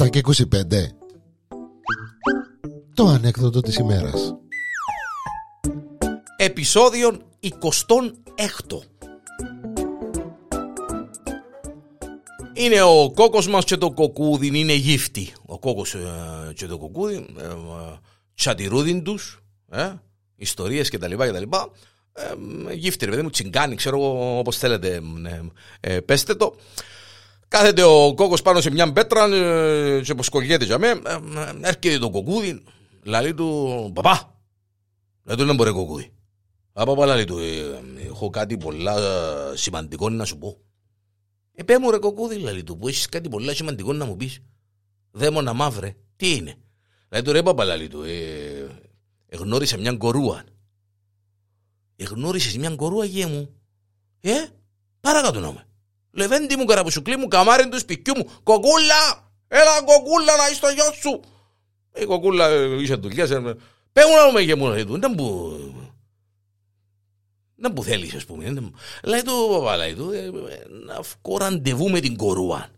7 και 25 Το ανέκδοτο της ημέρας. Επισόδιο 26 Είναι ο κόκκος μας και το κοκκούδι είναι γύφτη. Ο κόκκος ε, και το κοκκούδι ε, ε, τσατηρούδιν τους ε, Ιστορίες και τα λοιπά και τα λοιπά. Ε, Γύφτη ρε παιδί μου τσιγκάνι ξέρω εγώ όπως θέλετε ε, ε, πέστε το Κάθεται ο κόκκος πάνω σε μια πέτρα ε, και αποσκολιέται για μέ. Έρχεται το κοκκούδι, λέει του «Παπά». Λέει του «Δεν μπορεί κοκκούδι». Α, παπά λέει του «Ε, «Έχω κάτι πολλά σημαντικό να σου πω». «Ε, πέ μου ρε κοκκούδι», λέει του «Που έχεις κάτι πολλά σημαντικό να μου πεις». «Δαίμονα μαύρε, τι είναι». Λέει του «Ρε παπά», λέει του «Ε, «Εγνώρισα μια κορούα». «Εγνώρισες μια κορούα, γε μου». «Ε, παρακάτω να με». Λεβέντι μου, καραπουσουκλή μου, καμάρι του σπιτιού μου. Κοκούλα! Έλα κοκούλα να είσαι το γιο σου. Η κοκούλα ε, είχε δουλειά. Πέγουν να με γεμούνα του. Δεν που... Δεν που θέλεις ας πούμε. Λέει του παπά, λέει του, ε, να βγω ραντεβού με την κορούα.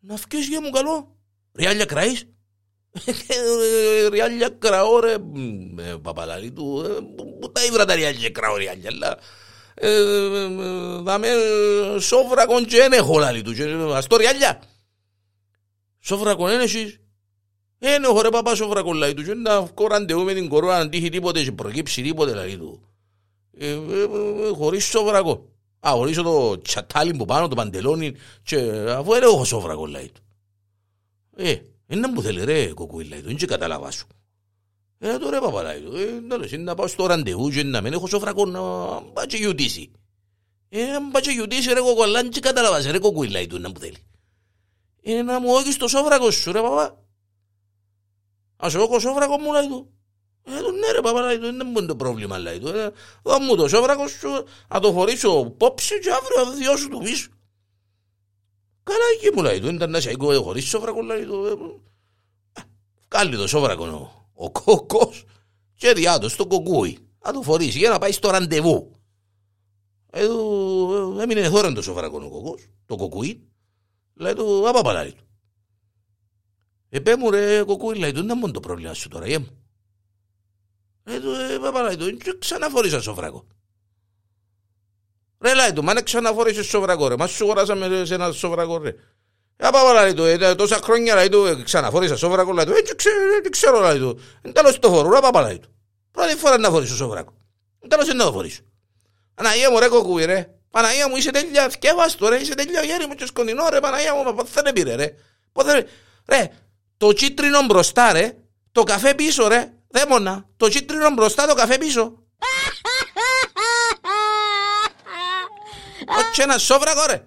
Να βγεις γε μου καλό. Ριάλια κραείς. Ριάλια κραώ ρε. Παπά, λέει του, που τα ήβρα τα ριάλια κραώ ριάλια. Δάμε σόβρακον και δεν έχω λάλη του. Ας το ριάλια. Σόβρακον δεν έχεις. Δεν έχω ρε παπά σόβρακον λάλη του. Και να βγω ραντεβού με την κορώνα αν τύχει τίποτε και προκύψει τίποτε λάλη του. Χωρίς σόβρακο. Α, χωρίς το τσατάλι που πάνω, το παντελόνι και αφού δεν έχω σόβρακο λάλη του. Ε, είναι που θέλει ρε κοκκούι λάλη του. Δεν καταλάβα σου. Ε, τώρα παπαλάει του. Ε, να να πάω στο ραντεβού και να μην έχω σοφρακό να πάω και γιουτήσει. Ε, να πάω και γιουτήσει ρε κοκολάν και καταλαβάζει ρε κοκκουίλάει του να μου θέλει. Ε, να μου όχι στο σόφρακο σου ρε παπά. Ας έχω σόφρακο μου λέει του. Ε, του ναι ρε παπά λέει του, δεν είναι το πρόβλημα λέει του. Ε, δω μου το σόφρακο σου, να το φορήσω πόψη και αύριο θα διώσω του πίσω. Καλά εκεί μου λέει του, ήταν να σε χωρίς σόφρακο λέει του. Κάλλει το σόφρακο ο κόκκος και διάτος στο κοκκούι. Να του φορήσει για να πάει στο ραντεβού. Εδώ έμεινε θόρεν το σοφρακό ο κόκκος, το κοκκούι. Λέει του, απαπα λέει του. Επέ μου ρε κοκκούι λέει του, δεν μόνο το πρόβλημα σου τώρα, γε μου. Ε, του, ε, παπα λέει του, και ξαναφορήσα σοφρακό. Ρε λέει του, μα είναι ξαναφορήσεις σοφρακό ρε, μα σου χωράσαμε σε ένα σοφρακό ρε. Ε, πάω λέει του, ε, τόσα χρόνια λέει του, ξαναφορήσα σόβρακο λέει του, έτσι δεν ξέρω λέει του. Τέλος το φορούρα, πάπα λέει του. Πρώτη φορά να φορήσω σόβρακο. Τέλος είναι να το φορήσω. Παναγία μου ρε κοκκούι ρε. Παναγία μου είσαι τέλεια θκεύαστο ρε, είσαι τέλεια γέρι μου και σκονινό ρε, Παναγία μου, πότε δεν πήρε ρε. Πότε ρε, το τσίτρινο μπροστά ρε, το καφέ πίσω ρε, δαίμονα, το τσίτρινο μπροστά, το καφέ πίσω. Όχι ένα σόβρακο ρε.